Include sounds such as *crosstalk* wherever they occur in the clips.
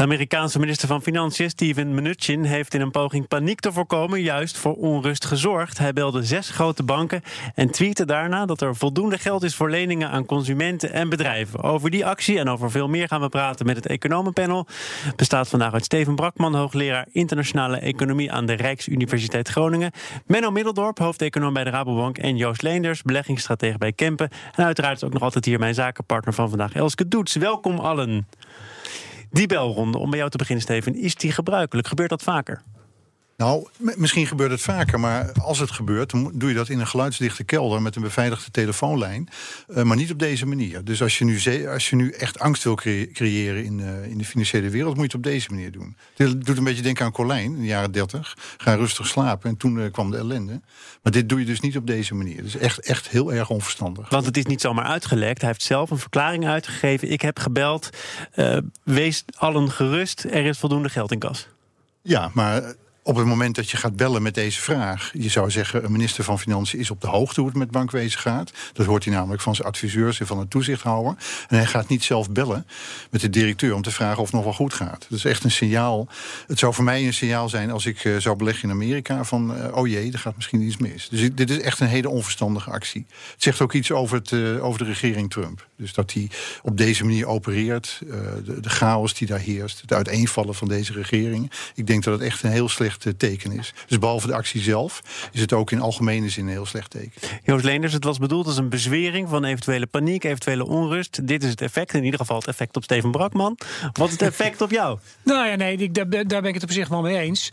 De Amerikaanse minister van Financiën, Steven Mnuchin, heeft in een poging paniek te voorkomen juist voor onrust gezorgd. Hij belde zes grote banken en tweette daarna dat er voldoende geld is voor leningen aan consumenten en bedrijven. Over die actie en over veel meer gaan we praten met het economenpanel. Bestaat vandaag uit Steven Brakman, hoogleraar internationale economie aan de Rijksuniversiteit Groningen. Menno Middeldorp, hoofdeconoom bij de Rabobank. En Joost Leenders, beleggingsstratege bij Kempen. En uiteraard ook nog altijd hier mijn zakenpartner van vandaag, Elske Doets. Welkom allen. Die belronde, om bij jou te beginnen, Steven, is die gebruikelijk? Gebeurt dat vaker? Nou, misschien gebeurt het vaker, maar als het gebeurt, dan doe je dat in een geluidsdichte kelder met een beveiligde telefoonlijn. Uh, maar niet op deze manier. Dus als je nu, als je nu echt angst wil creëren in, uh, in de financiële wereld, moet je het op deze manier doen. Dit doet een beetje denken aan Colijn in de jaren 30. Ga rustig slapen en toen uh, kwam de ellende. Maar dit doe je dus niet op deze manier. Dus echt, echt heel erg onverstandig. Want het is niet zomaar uitgelekt. Hij heeft zelf een verklaring uitgegeven. Ik heb gebeld. wees allen gerust. Er is voldoende geld in kas. Ja, maar op het moment dat je gaat bellen met deze vraag, je zou zeggen, een minister van Financiën is op de hoogte hoe het met bankwezen gaat. Dat hoort hij namelijk van zijn adviseurs en van de toezichthouder. En hij gaat niet zelf bellen met de directeur om te vragen of het nog wel goed gaat. Dat is echt een signaal. Het zou voor mij een signaal zijn als ik uh, zou beleggen in Amerika van, uh, oh jee, er gaat misschien iets mis. Dus dit is echt een hele onverstandige actie. Het zegt ook iets over, het, uh, over de regering Trump. Dus dat hij op deze manier opereert, de, de chaos die daar heerst, het uiteenvallen van deze regering. Ik denk dat het echt een heel slecht slecht teken is. Dus behalve de actie zelf is het ook in algemene zin een heel slecht teken. Joost Leenders, het was bedoeld als een bezwering van eventuele paniek, eventuele onrust. Dit is het effect, in ieder geval het effect op Steven Brakman. Wat is het effect op jou? *laughs* Nou ja, nee, ik, daar, daar, ben ik het op zich wel mee eens.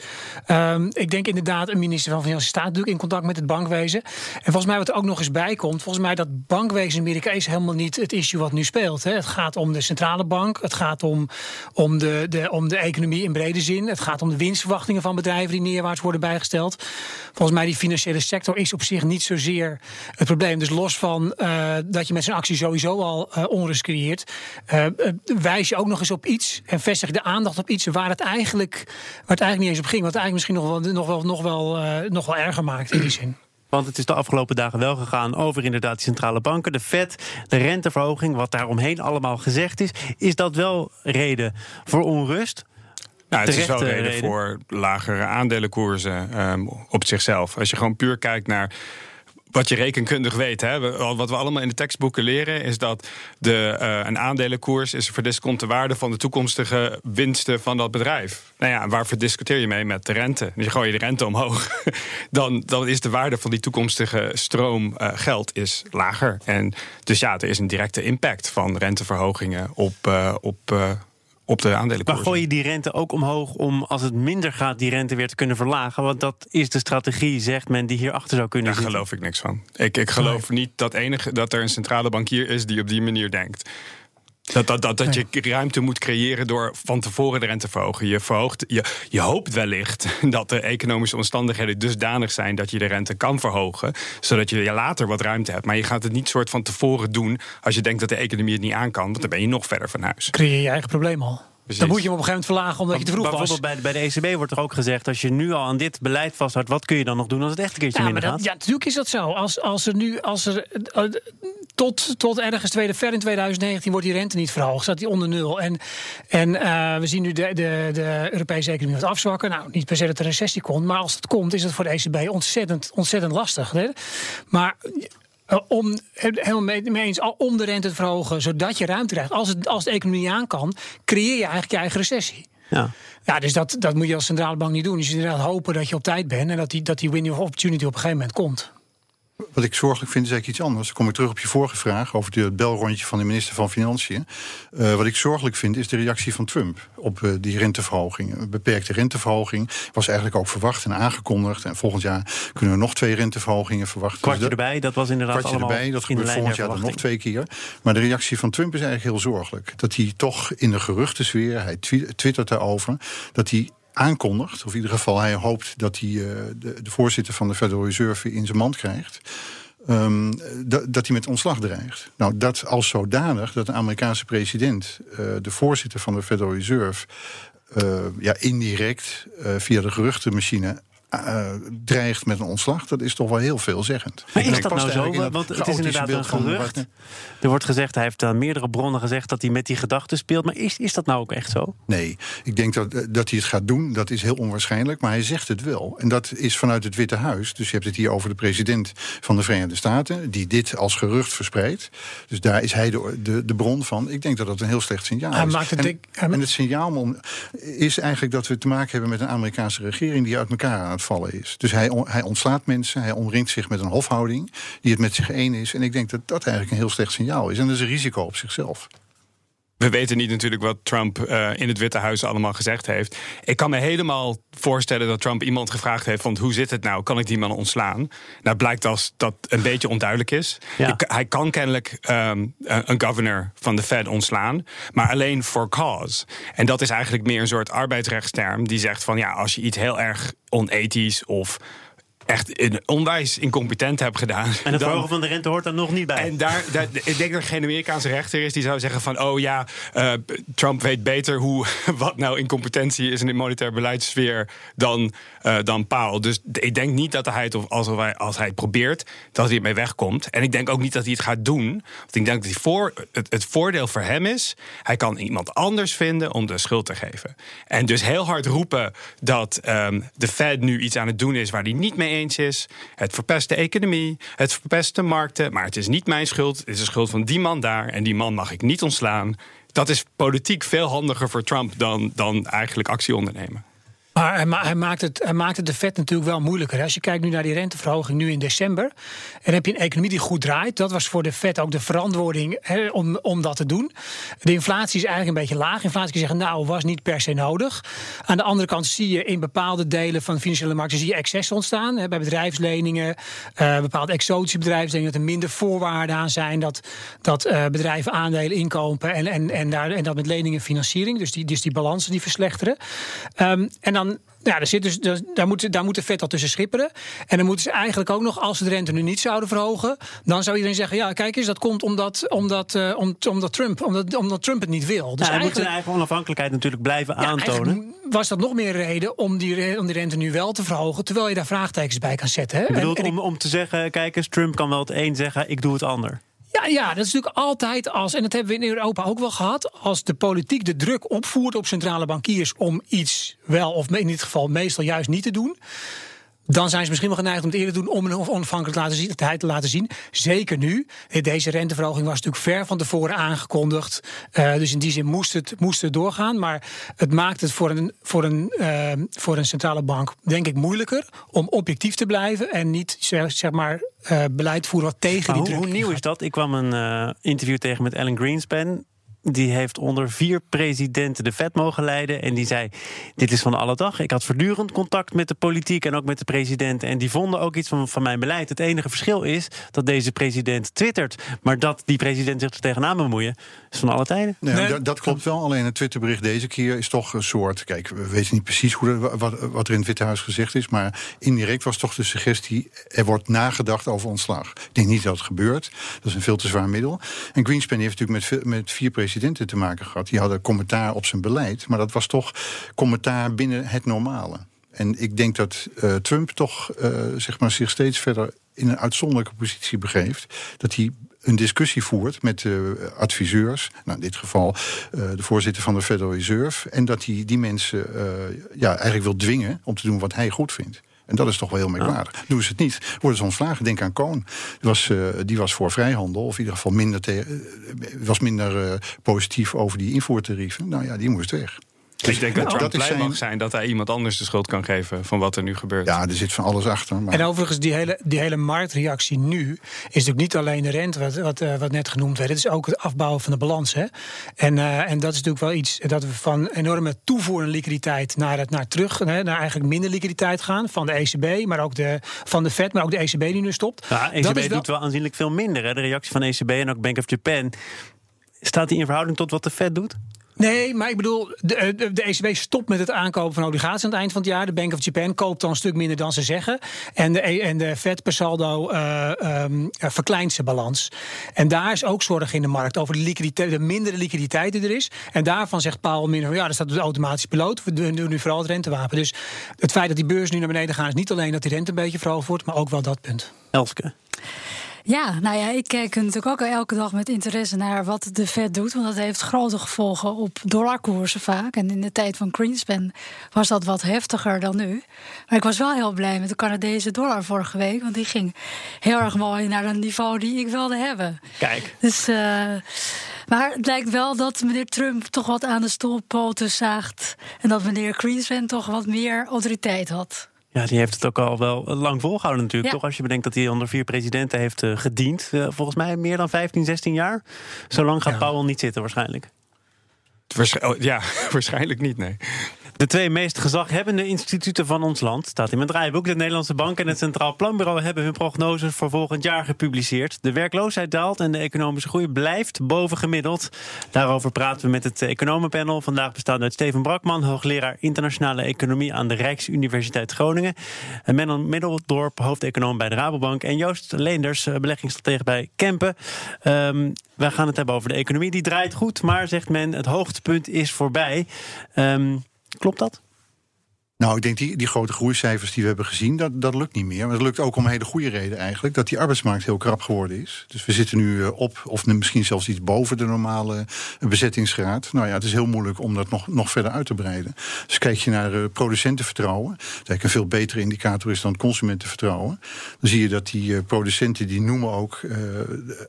Um, ik denk inderdaad, een minister van Financiën staat natuurlijk in contact met het bankwezen. En volgens mij wat er ook nog eens bij komt, volgens mij dat bankwezen in Amerika is helemaal niet het issue wat nu speelt. Hè. Het gaat om de centrale bank, het gaat om, om, de, de, om de economie in brede zin, het gaat om de winstverwachtingen van bedrijven bedrijven die neerwaarts worden bijgesteld. Volgens mij die financiële sector is op zich niet zozeer het probleem. Dus los van uh, dat je met zo'n actie sowieso al uh, onrust creëert, uh, wijs je ook nog eens op iets en vestig de aandacht op iets waar het eigenlijk, waar het eigenlijk niet eens op ging. Wat eigenlijk misschien nog wel, nog wel, nog wel, nog wel erger maakt in die zin. Want het is de afgelopen dagen wel gegaan over inderdaad die centrale banken, de FED, de renteverhoging, wat daaromheen allemaal gezegd is. Is dat wel reden voor onrust? Nou, het is wel reden, voor lagere aandelenkoersen um, op zichzelf. Als je gewoon puur kijkt naar wat je rekenkundig weet. Hè. Wat we allemaal in de tekstboeken leren is dat de, uh, een aandelenkoers is een de waarde van de toekomstige winsten van dat bedrijf. Nou ja, waarvoor discuteer je mee met de rente? Dus je gooi je de rente omhoog, *laughs* dan, dan is de waarde van die toekomstige stroom uh, geld is lager. En dus ja, er is een directe impact van renteverhogingen op, uh, op op de aandelenkoers. Maar gooi je die rente ook omhoog om als het minder gaat die rente weer te kunnen verlagen? Want dat is de strategie, zegt men, die hierachter zou kunnen Daar zitten. Daar geloof ik niks van. Ik, ik geloof niet dat, enige, dat er een centrale bankier is die op die manier denkt. Dat, dat, dat, dat je ruimte moet creëren door van tevoren de rente te verhogen. Je, verhoogt, je, je hoopt wellicht *laughs* dat de economische omstandigheden dusdanig zijn dat je de rente kan verhogen. Zodat je later wat ruimte hebt. Maar je gaat het niet soort van tevoren doen als je denkt dat de economie het niet aan kan. Want dan ben je nog verder van huis. Creëer je eigen probleem al. Dan moet je hem op een gegeven moment verlagen omdat je te vroeg was. Bijvoorbeeld bij, bij de ECB wordt er ook gezegd... als je nu al aan dit beleid vasthoudt... wat kun je dan nog doen als het echt een keertje ja, minder dat, gaat? Ja, natuurlijk is dat zo. Als, als er nu... Als er, uh, tot, tot ergens tweede ver in 2019 wordt die rente niet verhoogd. Staat die onder nul. En, en uh, we zien nu de, de, de Europese economie wat afzwakken. Nou, niet per se dat er een recessie komt. Maar als het komt, is het voor de ECB ontzettend, ontzettend lastig. Hè? Maar uh, om, helemaal mee, mee eens, om de rente te verhogen, zodat je ruimte krijgt. Als, het, als de economie aan kan, creëer je eigenlijk je eigen recessie. Ja. Ja, dus dat, dat moet je als centrale bank niet doen. Dus je moet inderdaad hopen dat je op tijd bent en dat die, dat die window of opportunity op een gegeven moment komt. Wat ik zorgelijk vind is eigenlijk iets anders. Dan kom ik terug op je vorige vraag over het belrondje van de minister van Financiën. Uh, wat ik zorgelijk vind is de reactie van Trump op uh, die renteverhoging. Een beperkte renteverhoging was eigenlijk ook verwacht en aangekondigd. En volgend jaar kunnen we nog twee renteverhogingen verwachten. Kwartje dus erbij, dat was inderdaad kwartje allemaal erbij, dat gebeurt volgend jaar dan nog twee keer. Maar de reactie van Trump is eigenlijk heel zorgelijk. Dat hij toch in de geruchtensfeer, hij twittert daarover, dat hij aankondigt, of in ieder geval hij hoopt dat hij uh, de, de, voorzitter van de Federal Reserve in zijn mand krijgt. Um, dat hij met ontslag dreigt. Nou, dat als zodanig dat de Amerikaanse president, uh, de voorzitter van de Federal Reserve, uh, ja, indirect via de geruchtenmachine uh, dreigt met een ontslag, dat is toch wel heel veelzeggend. Maar is dat nou zo? Want het is inderdaad een gerucht. Er wordt gezegd, hij heeft aan meerdere bronnen gezegd dat hij met die gedachten speelt. Maar is, is dat nou ook echt zo? Nee, ik denk dat, eh, dat hij het gaat doen. Dat is heel onwaarschijnlijk, maar hij zegt het wel. En dat is vanuit het Witte Huis. Dus je hebt het hier over de president van de Verenigde Staten, die dit als gerucht verspreidt. Dus daar is hij de, de, de bron van. Ik denk dat dat een heel slecht signaal hij is. Maakt het en, en het signaal is eigenlijk dat we te maken hebben met een Amerikaanse regering die uit elkaar aan vallen is. Dus hij, hij ontslaat mensen, hij omringt zich met een hofhouding die het met zich één is. En ik denk dat dat eigenlijk een heel slecht signaal is. En dat is een risico op zichzelf. We weten niet natuurlijk wat Trump uh, in het Witte Huis allemaal gezegd heeft. Ik kan me helemaal voorstellen dat Trump iemand gevraagd heeft: van hoe zit het nou? Kan ik die man ontslaan? Nou, blijkt als dat een beetje onduidelijk is. Ja. Ik, hij kan kennelijk um, een governor van de Fed ontslaan, maar alleen for cause. En dat is eigenlijk meer een soort arbeidsrechtsterm die zegt van ja, als je iets heel erg onethisch of echt onwijs incompetent heb gedaan. En het verhogen van de rente hoort er nog niet bij. En daar, daar, ik denk dat er geen Amerikaanse rechter is die zou zeggen van... oh ja, uh, Trump weet beter hoe, *laughs* wat nou incompetentie is in de monetaire beleidssfeer dan, uh, dan Paul. Dus ik denk niet dat hij het, of als, hij, als hij het probeert, dat hij ermee wegkomt. En ik denk ook niet dat hij het gaat doen. Want ik denk dat hij voor, het, het voordeel voor hem is... hij kan iemand anders vinden om de schuld te geven. En dus heel hard roepen dat um, de Fed nu iets aan het doen is... waar hij niet mee Het verpest de economie, het verpest de markten. Maar het is niet mijn schuld. Het is de schuld van die man daar. En die man mag ik niet ontslaan. Dat is politiek veel handiger voor Trump dan, dan eigenlijk actie ondernemen. Maar hij, maakt het, hij maakt het de vet natuurlijk wel moeilijker. Als je kijkt nu naar die renteverhoging nu in december. En heb je een economie die goed draait. Dat was voor de vet ook de verantwoording om, om dat te doen. De inflatie is eigenlijk een beetje laag. Inflatie zeggen, nou, was niet per se nodig. Aan de andere kant zie je in bepaalde delen van de financiële markten zie je excessen ontstaan. Bij bedrijfsleningen, uh, bepaalde exotische bedrijfsleningen, dat er minder voorwaarden aan zijn. Dat, dat uh, bedrijven aandelen inkopen en, en, en, daar, en dat met leningen en financiering. Dus die, dus die balansen die verslechteren. Um, en dan ja, er zit dus, daar, moet, daar moet de vet al tussen schipperen. En dan moeten ze eigenlijk ook nog, als ze de rente nu niet zouden verhogen, dan zou iedereen zeggen: ja, kijk eens, dat komt omdat, omdat, uh, omdat, Trump, omdat, omdat Trump het niet wil. Dus ja, hij moet zijn eigen onafhankelijkheid natuurlijk blijven ja, aantonen. Was dat nog meer reden om die, om die rente nu wel te verhogen, terwijl je daar vraagtekens bij kan zetten? Hè? Bedoelt om, om te zeggen: kijk eens, Trump kan wel het een zeggen, ik doe het ander. Ja, dat is natuurlijk altijd als, en dat hebben we in Europa ook wel gehad, als de politiek de druk opvoert op centrale bankiers om iets wel, of in dit geval meestal juist niet te doen dan zijn ze misschien wel geneigd om het eerder te doen om een onafhankelijkheid te laten zien. Zeker nu. Deze renteverhoging was natuurlijk ver van tevoren aangekondigd. Uh, dus in die zin moest het, moest het doorgaan. Maar het maakt het voor een, voor, een, uh, voor een centrale bank, denk ik, moeilijker om objectief te blijven en niet zeg maar uh, beleid voeren wat tegen die hoe, druk. Hoe nieuw is dat? Ik kwam een interview tegen met Ellen Greenspan die heeft onder vier presidenten de vet mogen leiden. En die zei: Dit is van alle dag. Ik had voortdurend contact met de politiek en ook met de president. En die vonden ook iets van, van mijn beleid. Het enige verschil is dat deze president twittert. Maar dat die president zich er tegenaan bemoeien, is van alle tijden. Nee, Dat, dat, klopt wel. Alleen het Twitterbericht deze keer is toch een soort. Kijk, we weten niet precies hoe wat, wat er in het Witte Huis gezegd is. Maar indirect was toch de suggestie: er wordt nagedacht over ontslag. Ik denk niet dat het gebeurt. Dat is een veel te zwaar middel. En Greenspan heeft natuurlijk met, met vier presidenten te maken gehad. Die hadden commentaar op zijn beleid. Maar dat was toch commentaar binnen het normale. En ik denk dat uh, Trump toch uh, zeg maar zich steeds verder in een uitzonderlijke positie begeeft. Dat hij een discussie voert met adviseurs, nou in dit geval uh, de voorzitter van de Federal Reserve, en dat hij die mensen ja, eigenlijk wil dwingen om te doen wat hij goed vindt. En dat is toch wel heel merkwaardig. Ja. Doen ze het niet, worden ze ontslagen. Denk aan Koon. Die was, uh, die was voor vrijhandel, of in ieder geval minder, te, uh, was minder uh, positief over die invoertarieven. Nou ja, die moest weg. Dus ik denk dat Trump dat blij zijn... mag zijn dat hij iemand anders de schuld kan geven van wat er nu gebeurt. Ja, er zit van alles achter. Maar... En overigens, die hele, die hele marktreactie nu is natuurlijk niet alleen de rente, wat, wat, uh, wat net genoemd werd. Het is ook het afbouwen van de balans. Hè? En, uh, en dat is natuurlijk wel iets dat we van enorme toevoer aan liquiditeit naar, het, naar terug, hè, naar eigenlijk minder liquiditeit gaan. Van de ECB, maar ook de, van de Fed, maar ook de ECB die nu stopt. Ja, ECB dat doet wel aanzienlijk veel minder. Hè? De reactie van ECB en ook Bank of Japan. Staat die in verhouding tot wat de Fed doet? Nee, maar ik bedoel, de, de, de, ECB stopt met het aankopen van obligaties aan het eind van het jaar. De Bank of Japan koopt dan een stuk minder dan ze zeggen. En de, e, en de Fed per saldo uh, um, verkleint zijn balans. En daar is ook zorg in de markt over de, liquiditeit, de mindere liquiditeit die er is. En daarvan zegt Paul minder ja, dat staat de automatische piloot. We doen nu vooral het rentewapen. Dus het feit dat die beurs nu naar beneden gaat, is niet alleen dat die rente een beetje verhoogd wordt, maar ook wel dat punt. Elske. Ja, nou ja, ik kijk natuurlijk ook elke dag met interesse naar wat de Fed doet. Want dat heeft grote gevolgen op dollarkoersen vaak. En in de tijd van Greenspan was dat wat heftiger dan nu. Maar ik was wel heel blij met de Canadese dollar vorige week. Want die ging heel erg mooi naar een niveau die ik wilde hebben. Kijk. Dus, uh, maar het lijkt wel dat meneer Trump toch wat aan de stoelpoten zaagt. En dat meneer Greenspan toch wat meer autoriteit had. Ja, die heeft het ook al wel lang volgehouden natuurlijk. Toch als je bedenkt dat hij onder vier presidenten heeft uh, gediend. Uh, volgens mij meer dan 15, 16 jaar. Zo lang gaat ja. Powell niet zitten waarschijnlijk. Ja, *laughs* waarschijnlijk niet, nee. De twee meest gezaghebbende instituten van ons land, staat in mijn draaiboek. De Nederlandse Bank en het Centraal Planbureau hebben hun prognoses voor volgend jaar gepubliceerd. De werkloosheid daalt en de economische groei blijft bovengemiddeld. Daarover praten we met het economenpanel. Vandaag bestaat uit Steven Brakman, hoogleraar internationale economie aan de Rijksuniversiteit Groningen. En Menno Middeldorp, hoofdeconoom bij de Rabobank. En Joost Leenders, beleggingsstratege bij Kempen. Um, wij gaan het hebben over de economie. Die draait goed, maar zegt men, het hoogtepunt is voorbij. Um, Klopt dat? Nou, ik denk die, die grote groeicijfers die we hebben gezien, dat, dat lukt niet meer. Maar dat lukt ook om hele goede reden eigenlijk. Dat die arbeidsmarkt heel krap geworden is. Dus we zitten nu eh, op, of misschien zelfs iets boven de normale eh, bezettingsgraad. Nou ja, het is heel moeilijk om dat nog, nog verder uit te breiden. Dus kijk je naar uh, producentenvertrouwen, dat eigenlijk een veel betere indicator is dan consumentenvertrouwen. Dan zie je dat die producenten die noemen ook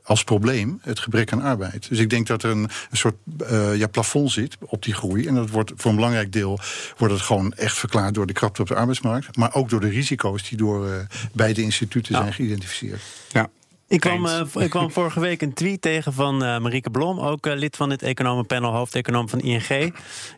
als probleem het gebrek aan arbeid. Dus ik denk dat er een, een soort ja, plafond zit op die groei. En dat wordt voor een belangrijk deel wordt het gewoon echt verklaard door de krapte op de arbeidsmarkt, maar ook door de risico's die door uh, beide instituten zijn geïdentificeerd. Ja. Ik kwam, uh, ik kwam *laughs* vorige week een tweet tegen van uh, Marieke Blom, ook uh, lid van het economenpanel, hoofdeconoom van ING. Ik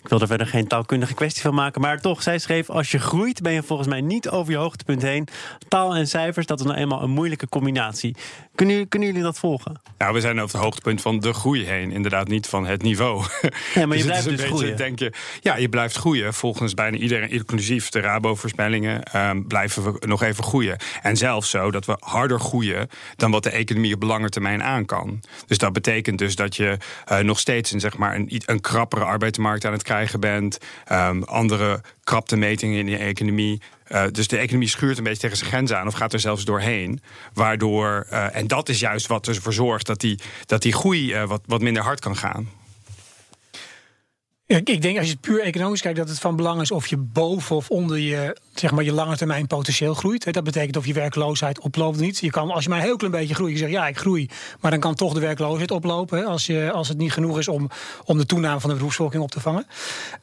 wil er verder geen taalkundige kwestie van maken, maar toch, zij schreef: Als je groeit, ben je volgens mij niet over je hoogtepunt heen. Taal en cijfers, dat is nou eenmaal een moeilijke combinatie. Kunnen, kunnen jullie dat volgen? Nou, we zijn over het hoogtepunt van de groei heen, inderdaad niet van het niveau. Ja, *laughs* maar je dus blijft dus groeien. Denk je, ja, je blijft groeien. Volgens bijna iedereen, inclusief de Rabo-voorspellingen, um, blijven we nog even groeien. En zelfs zo dat we harder groeien dan wat de economie op lange termijn aan kan. Dus dat betekent dus dat je uh, nog steeds een, zeg maar, een, een krappere arbeidsmarkt aan het krijgen bent. Um, andere krapte metingen in de economie. Uh, dus de economie schuurt een beetje tegen zijn grens aan of gaat er zelfs doorheen. Waardoor, uh, en dat is juist wat ervoor zorgt dat die, dat die groei wat, wat minder hard kan gaan. Ik denk als je het puur economisch kijkt, dat het van belang is of je boven of onder je, zeg maar, je lange termijn potentieel groeit. Dat betekent of je werkloosheid oploopt niet. Je kan, als je maar een heel klein beetje groeit, je zegt ja, ik groei. Maar dan kan toch de werkloosheid oplopen. Als, je, als het niet genoeg is om, om de toename van de beroepsvolking op te vangen.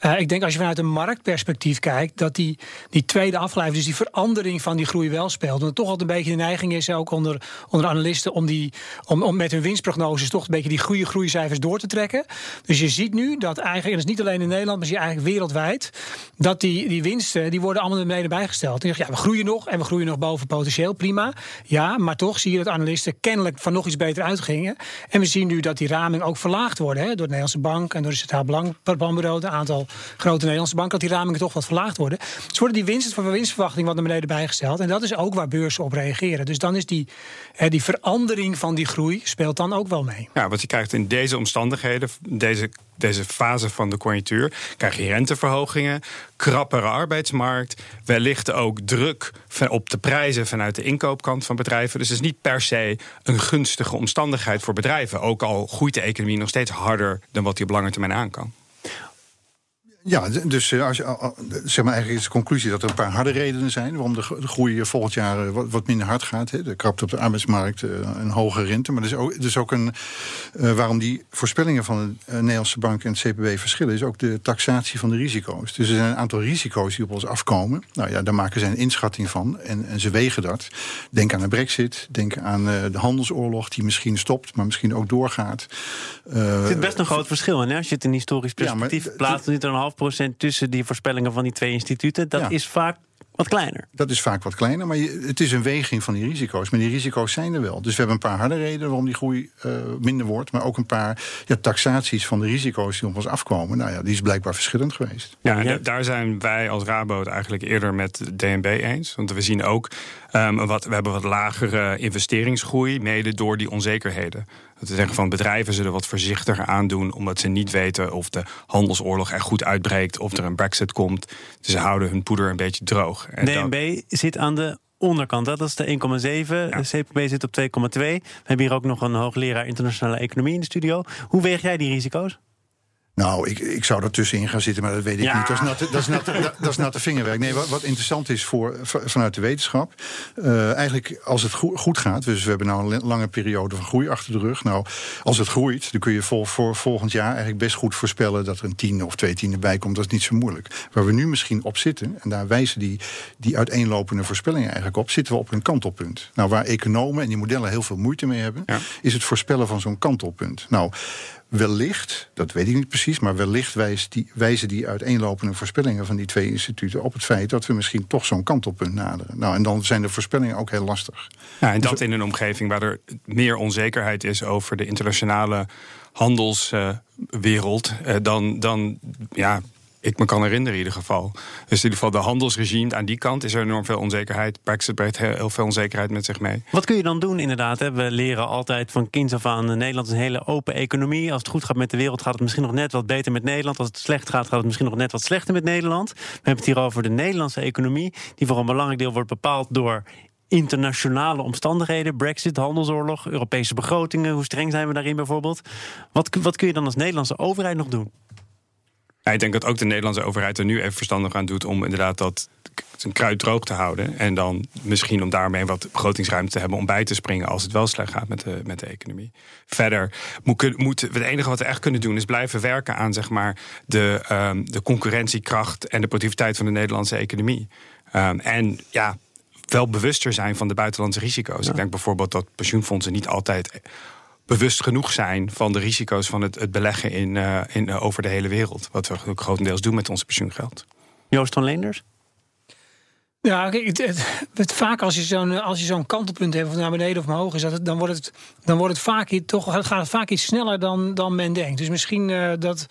Uh, ik denk als je vanuit een marktperspectief kijkt, dat die, die tweede afgeleid, dus die verandering van die groei wel speelt. Want toch altijd een beetje de neiging is, ook onder, onder analisten, om, die, om, om met hun winstprognoses toch een beetje die goede groeicijfers door te trekken. Dus je ziet nu dat eigenlijk, en dat is niet niet alleen in Nederland, maar zie je eigenlijk wereldwijd, dat die, die winsten die worden allemaal naar beneden bijgesteld. Zegt, ja, we groeien nog en we groeien nog boven potentieel, prima. Ja, maar toch zie je dat analisten kennelijk van nog iets beter uitgingen. En we zien nu dat die raming ook verlaagd worden hè, door de Nederlandse Bank en door het Centraal Planbureau, een aantal grote Nederlandse banken, dat die ramingen toch wat verlaagd worden. Dus worden die van winstverwachting wat naar beneden bijgesteld. En dat is ook waar beurzen op reageren. Dus dan is die, hè, die verandering van die groei speelt dan ook wel mee. Ja, wat je krijgt in deze omstandigheden, deze deze fase van de conjunctuur krijg je renteverhogingen, krappere arbeidsmarkt, wellicht ook druk op de prijzen vanuit de inkoopkant van bedrijven. Dus het is niet per se een gunstige omstandigheid voor bedrijven. Ook al groeit de economie nog steeds harder dan wat die op lange termijn aan kan. Ja, dus eh, als je, zeg maar eigenlijk is de conclusie dat er een paar harde redenen zijn waarom de groei volgend jaar eh, wat, minder hard gaat. Hè. De krapte op de arbeidsmarkt, eh, een hoge rente. Maar er is ook, is ook een. Waarom die voorspellingen van de Nederlandse Bank en het CPB verschillen, is ook de taxatie van de risico's. Dus er zijn een aantal risico's die op ons afkomen. Nou ja, daar maken zij een inschatting van en, en ze wegen dat. Denk aan de Brexit, denk aan de handelsoorlog die misschien stopt, maar misschien ook doorgaat. er zit best een groot verschil in. Hè? Als je het in historisch perspectief ja, plaatst, zit er een half procent tussen die voorspellingen van die twee instituten. Dat is vaak Wat kleiner. Dat is vaak wat kleiner, maar het is een weging van die risico's. Maar die risico's zijn er wel. Dus we hebben een paar harde redenen waarom die groei uh, minder wordt. Maar ook een paar ja, taxaties van de risico's die op ons afkomen. Nou ja, die is blijkbaar verschillend geweest. Ja, daar zijn wij als Rabo eigenlijk eerder met DNB eens. Want we zien ook um, wat, we hebben wat lagere investeringsgroei, mede door die onzekerheden. Dat we zeggen van bedrijven zullen wat voorzichtiger aandoen, omdat ze niet weten of de handelsoorlog er goed uitbreekt, of er een brexit komt. Dus ze houden hun poeder een beetje droog. En DNB zit aan de onderkant. Dat is de 1,7. De CPB zit op 2,2. We hebben hier ook nog een hoogleraar internationale economie in de studio. Hoe weeg jij die risico's? Nou, ik, ik zou er tussenin gaan zitten, maar dat weet ik niet. Dat is, natte, dat, is natte, dat is natte vingerwerk. Nee, wat, wat interessant is voor, vanuit de wetenschap. Uh, eigenlijk, als het goed gaat. Dus we hebben nou een lange periode van groei achter de rug. Nou, als het groeit, dan kun je voor, voor volgend jaar eigenlijk best goed voorspellen dat er een tien of twee tienden bij komt. Dat is niet zo moeilijk. Waar we nu misschien op zitten, en daar wijzen die, die uiteenlopende voorspellingen eigenlijk op, zitten we op een kantelpunt. Nou, waar economen en die modellen heel veel moeite mee hebben, is het voorspellen van zo'n kantelpunt. Nou, wellicht, dat weet ik niet precies, maar wellicht wijzen die, wijzen die uiteenlopende voorspellingen van die twee instituten op het feit dat we misschien toch zo'n kantelpunt naderen. Nou, en dan zijn de voorspellingen ook heel lastig. Ja, en dus dat in een omgeving waar er meer onzekerheid is over de internationale handelswereld, uh, dan, dan ja, ik me kan herinneren in ieder geval. Dus in ieder geval de handelsregime aan die kant is er enorm veel onzekerheid. Brexit brengt heel veel onzekerheid met zich mee. Wat kun je dan doen inderdaad? We leren altijd van kinds af aan... Nederland is een hele open economie. Als het goed gaat met de wereld gaat het misschien nog net wat beter met Nederland. Als het slecht gaat gaat het misschien nog net wat slechter met Nederland. We hebben het hier over de Nederlandse economie... die voor een belangrijk deel wordt bepaald door internationale omstandigheden, Brexit, handelsoorlog, Europese begrotingen, hoe streng zijn we daarin bijvoorbeeld? Wat, wat kun je dan als Nederlandse overheid nog doen? Ik denk dat ook de Nederlandse overheid er nu even verstandig aan doet om inderdaad dat zijn kruid droog te houden. En dan misschien om daarmee wat begrotingsruimte te hebben om bij te springen als het wel slecht gaat met de, met de economie. Verder moet, moet het enige wat we echt kunnen doen is blijven werken aan zeg maar, de, um, de concurrentiekracht en de productiviteit van de Nederlandse economie. Um, en ja, wel bewuster zijn van de buitenlandse risico's. Ik denk bijvoorbeeld dat pensioenfondsen niet altijd bewust genoeg zijn van de risico's van het, het beleggen in, uh, in, uh, over de hele wereld. Wat we ook grotendeels doen met ons pensioengeld. Joost van Leenders? Ja, het, het, vaak als je zo'n als je kantelpunt hebt, of naar beneden of omhoog is, dat dan wordt het, dan wordt het vaak toch gaat het vaak iets sneller dan, dan men denkt. Dus misschien uh, dat,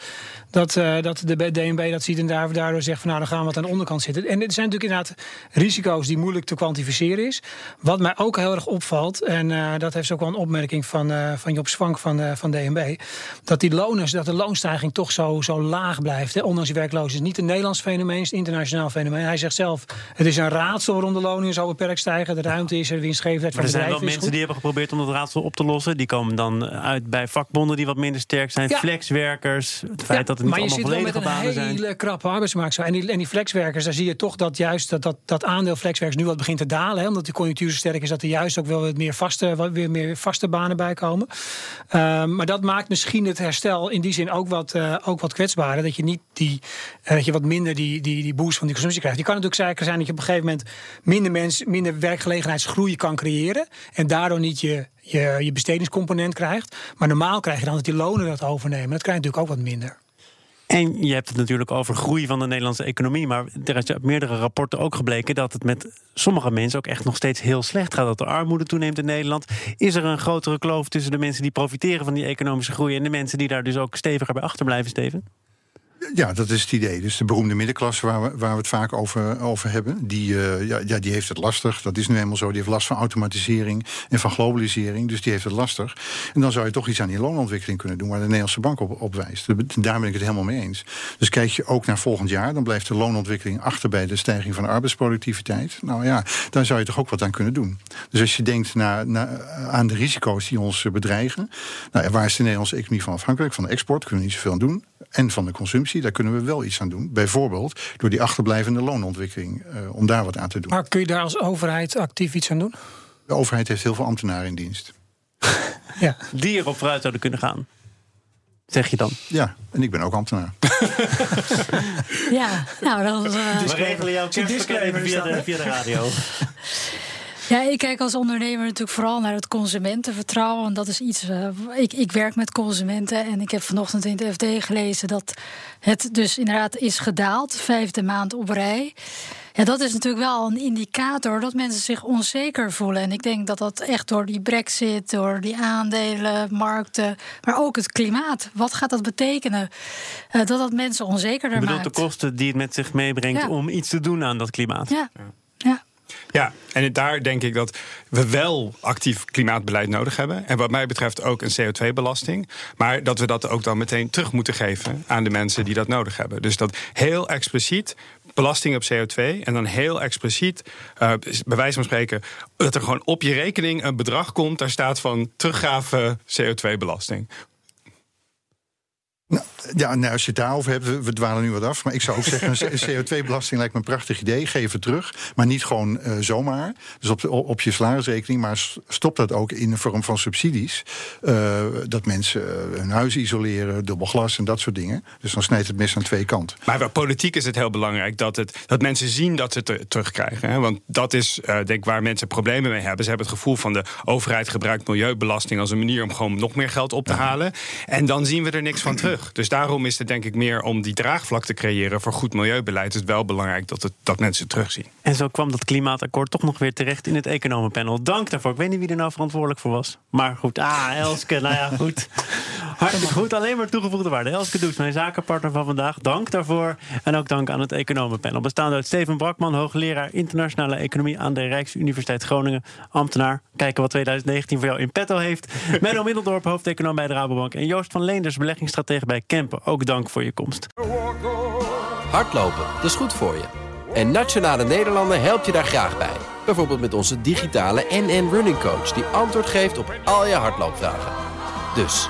dat, uh, dat de DNB dat ziet en daardoor zegt van nou dan gaan we wat aan de onderkant zitten. En het zijn natuurlijk inderdaad risico's die moeilijk te kwantificeren is. Wat mij ook heel erg opvalt, en dat heeft ook wel een opmerking van, van Job Swank van, van DNB, dat die lonen, dat de loonstijging toch zo, zo laag blijft. Hè, ondanks die werkloosheid. Het is niet een Nederlands fenomeen, het is een internationaal fenomeen. Hij zegt zelf, het is een raadsel waarom de loningen zo beperkt stijgen. De ruimte is er, de winstgevendheid van er zijn wel mensen die hebben geprobeerd om dat raadsel op te lossen. Die komen dan uit bij vakbonden die wat minder sterk zijn. Flexwerkers. Het feit dat het niet allemaal volledige banen zijn. Maar je zit wel met een hele krappe arbeidsmarkt. En die, en die flexwerkers, daar zie je toch dat juist dat, dat, dat aandeel flexwerkers nu wat begint te dalen. Hè, omdat de conjunctuur zo sterk is, dat er juist ook wel wat meer vaste, wat weer meer vaste banen bij komen. Um, maar dat maakt misschien het herstel in die zin ook wat, uh, ook wat kwetsbaarder. Dat je niet die, uh, dat je wat minder die, die, die boost van die consumptie krijgt. Je kan natuurlijk zeker zijn dat je op een gegeven moment minder, mensen, minder werkgelegenheidsgroei kan creëren. En daardoor niet je, je, je bestedingscomponent krijgt. Maar normaal krijg je dan dat die lonen dat overnemen. Dat krijg je natuurlijk ook wat minder. En je hebt het natuurlijk over groei van de Nederlandse economie. Maar er is uit meerdere rapporten ook gebleken dat het met sommige mensen ook echt nog steeds heel slecht gaat. Dat de armoede toeneemt in Nederland. Is er een grotere kloof tussen de mensen die profiteren van die economische groei en de mensen die daar dus ook steviger bij achterblijven, Steven? Ja, dat is het idee. Dus de beroemde middenklasse waar we, waar we het vaak over, over hebben, die, uh, ja, ja, die heeft het lastig. Dat is nu eenmaal zo. Die heeft last van automatisering en van globalisering. Dus die heeft het lastig. En dan zou je toch iets aan die loonontwikkeling kunnen doen waar de Nederlandse bank op, wijst. Daar ben ik het helemaal mee eens. Dus kijk je ook naar volgend jaar, dan blijft de loonontwikkeling achter bij de stijging van de arbeidsproductiviteit. Nou ja, daar zou je toch ook wat aan kunnen doen. Dus als je denkt naar, naar, aan de risico's die ons bedreigen, nou, waar is de Nederlandse economie van afhankelijk? Van de export kunnen we niet zoveel aan doen. En van de consumptie daar kunnen we wel iets aan doen. Bijvoorbeeld door die achterblijvende loonontwikkeling, uh, om daar wat aan te doen. Maar kun je daar als overheid actief iets aan doen? De overheid heeft heel veel ambtenaren in dienst. *laughs* ja. Die erop vooruit zouden kunnen gaan. Zeg je dan? Ja, en ik ben ook ambtenaar. *laughs* ja, nou, dat is. Uh... We regelen jouw kerstpakket via de, via de radio. *laughs* Ja, ik kijk als ondernemer natuurlijk vooral naar het consumentenvertrouwen. Want dat is iets. Uh, ik, ik werk met consumenten en ik heb vanochtend in het FD gelezen dat het dus inderdaad is gedaald, vijfde maand op rij. Ja, dat is natuurlijk wel een indicator dat mensen zich onzeker voelen. En ik denk dat dat echt door die brexit, door die aandelenmarkten, maar ook het klimaat. Wat gaat dat betekenen? Uh, dat dat mensen onzekerder maakt. de kosten die het met zich meebrengt om iets te doen aan dat klimaat. ja. ja. Ja, en daar denk ik dat we wel actief klimaatbeleid nodig hebben. En wat mij betreft ook een CO2-belasting. Maar dat we dat ook dan meteen terug moeten geven aan de mensen die dat nodig hebben. Dus dat heel expliciet belasting op CO2. En dan heel expliciet, uh, bij wijze van spreken, dat er gewoon op je rekening een bedrag komt. Daar staat van teruggave CO2-belasting. Nou, ja, nou, als je het daarover hebt, we, dwalen nu wat af. Maar ik zou ook zeggen, een *laughs* CO2-belasting lijkt me een prachtig idee. Geef het terug, maar niet gewoon uh, zomaar. Dus op, op je salarisrekening. Maar stop dat ook in de vorm van subsidies. Uh, dat mensen uh, hun huis isoleren, dubbel glas en dat soort dingen. Dus dan snijdt het mes aan twee kanten. Maar politiek is het heel belangrijk dat, het, dat mensen zien dat ze het terugkrijgen. Hè? Want dat is denk ik waar mensen problemen mee hebben. Ze hebben het gevoel van de overheid gebruikt milieubelasting als een manier om gewoon nog meer geld op te halen. En dan zien we er niks van terug. Dus daarom is het denk ik meer om die draagvlak te creëren voor goed milieubeleid. Het wel belangrijk dat, het, dat mensen het terugzien. En zo kwam dat klimaatakkoord toch nog weer terecht in het economenpanel. Dank daarvoor. Ik weet niet wie er nou verantwoordelijk voor was. Maar goed, ah, Elske, nou ja, goed. *laughs* Hartelijk goed, alleen maar toegevoegde waarde. Elske Does, mijn zakenpartner van vandaag. Dank daarvoor. En ook dank aan het economenpanel. Bestaande uit Steven Brakman, hoogleraar internationale economie aan de Rijksuniversiteit Groningen. Ambtenaar. Kijken wat 2019 voor jou in petto heeft. *laughs* Menno Middeldorp, hoofdeconoom bij de Rabobank. En Joost van Leenders, beleggingsstratege bij Kempen. Ook dank voor je komst. Hardlopen, dat is goed voor je. En Nationale Nederlanden helpt je daar graag bij. Bijvoorbeeld met onze digitale NN Running Coach... die antwoord geeft op al je hardloopvragen. Dus,